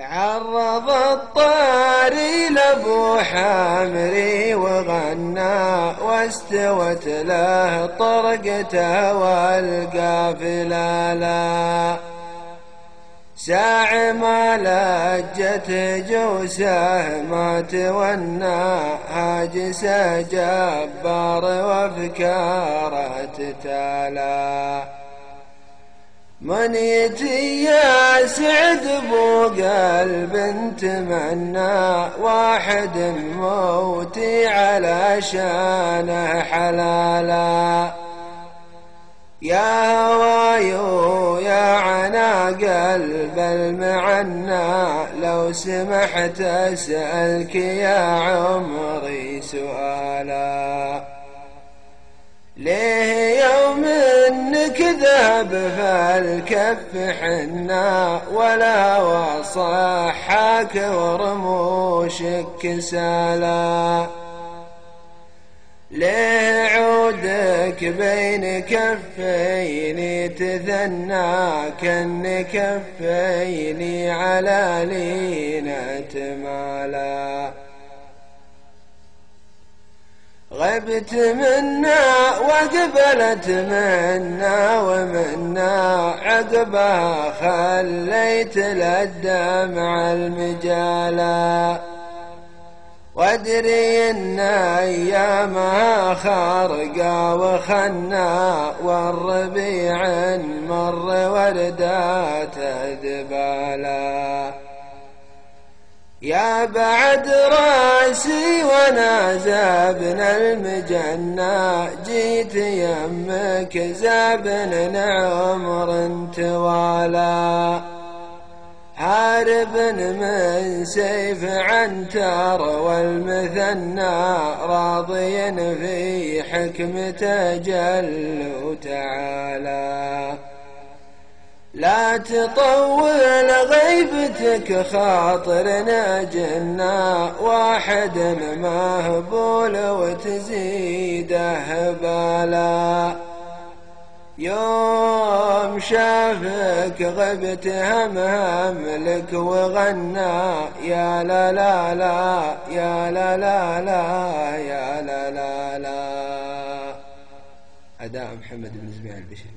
عرض الطاري لأبو حامري وغنى واستوت له طرقته والقافلة لا ساع ما لجت جوسه ما تونى هاجس جبار وافكاره تتالى من يجي يا سعد بو قلب تمنى واحد موتي على شانه حلالا. يا هوايو يا عنا قلب المعنى لو سمحت اسألك يا عمري سؤالا. ليه ذهب فالكف حنا ولا وصحاك ورموشك سالا ليه عودك بين كفيني تثنى كن كفيني على لينة مالا. غبت منا وقبلت منا ومنا عقبها خليت للدمع المجالا. وادري إن ايامها خارقه وخنا والربيع مر وردات يا بعد راسي وأنا زابن المجنة. جيت يمك زابن عمر توالى حارب من سيف عنتر والمثنى. راضي في حكمته جل وتعالى. لا تطول غيبتك خاطرنا جنا واحد مهبول وتزيده بالا يوم شافك غبت هم هم لك وغنى يا لا لا لا يا لا لا لا يا لا لا لا. أداء محمد بن زبير البشري.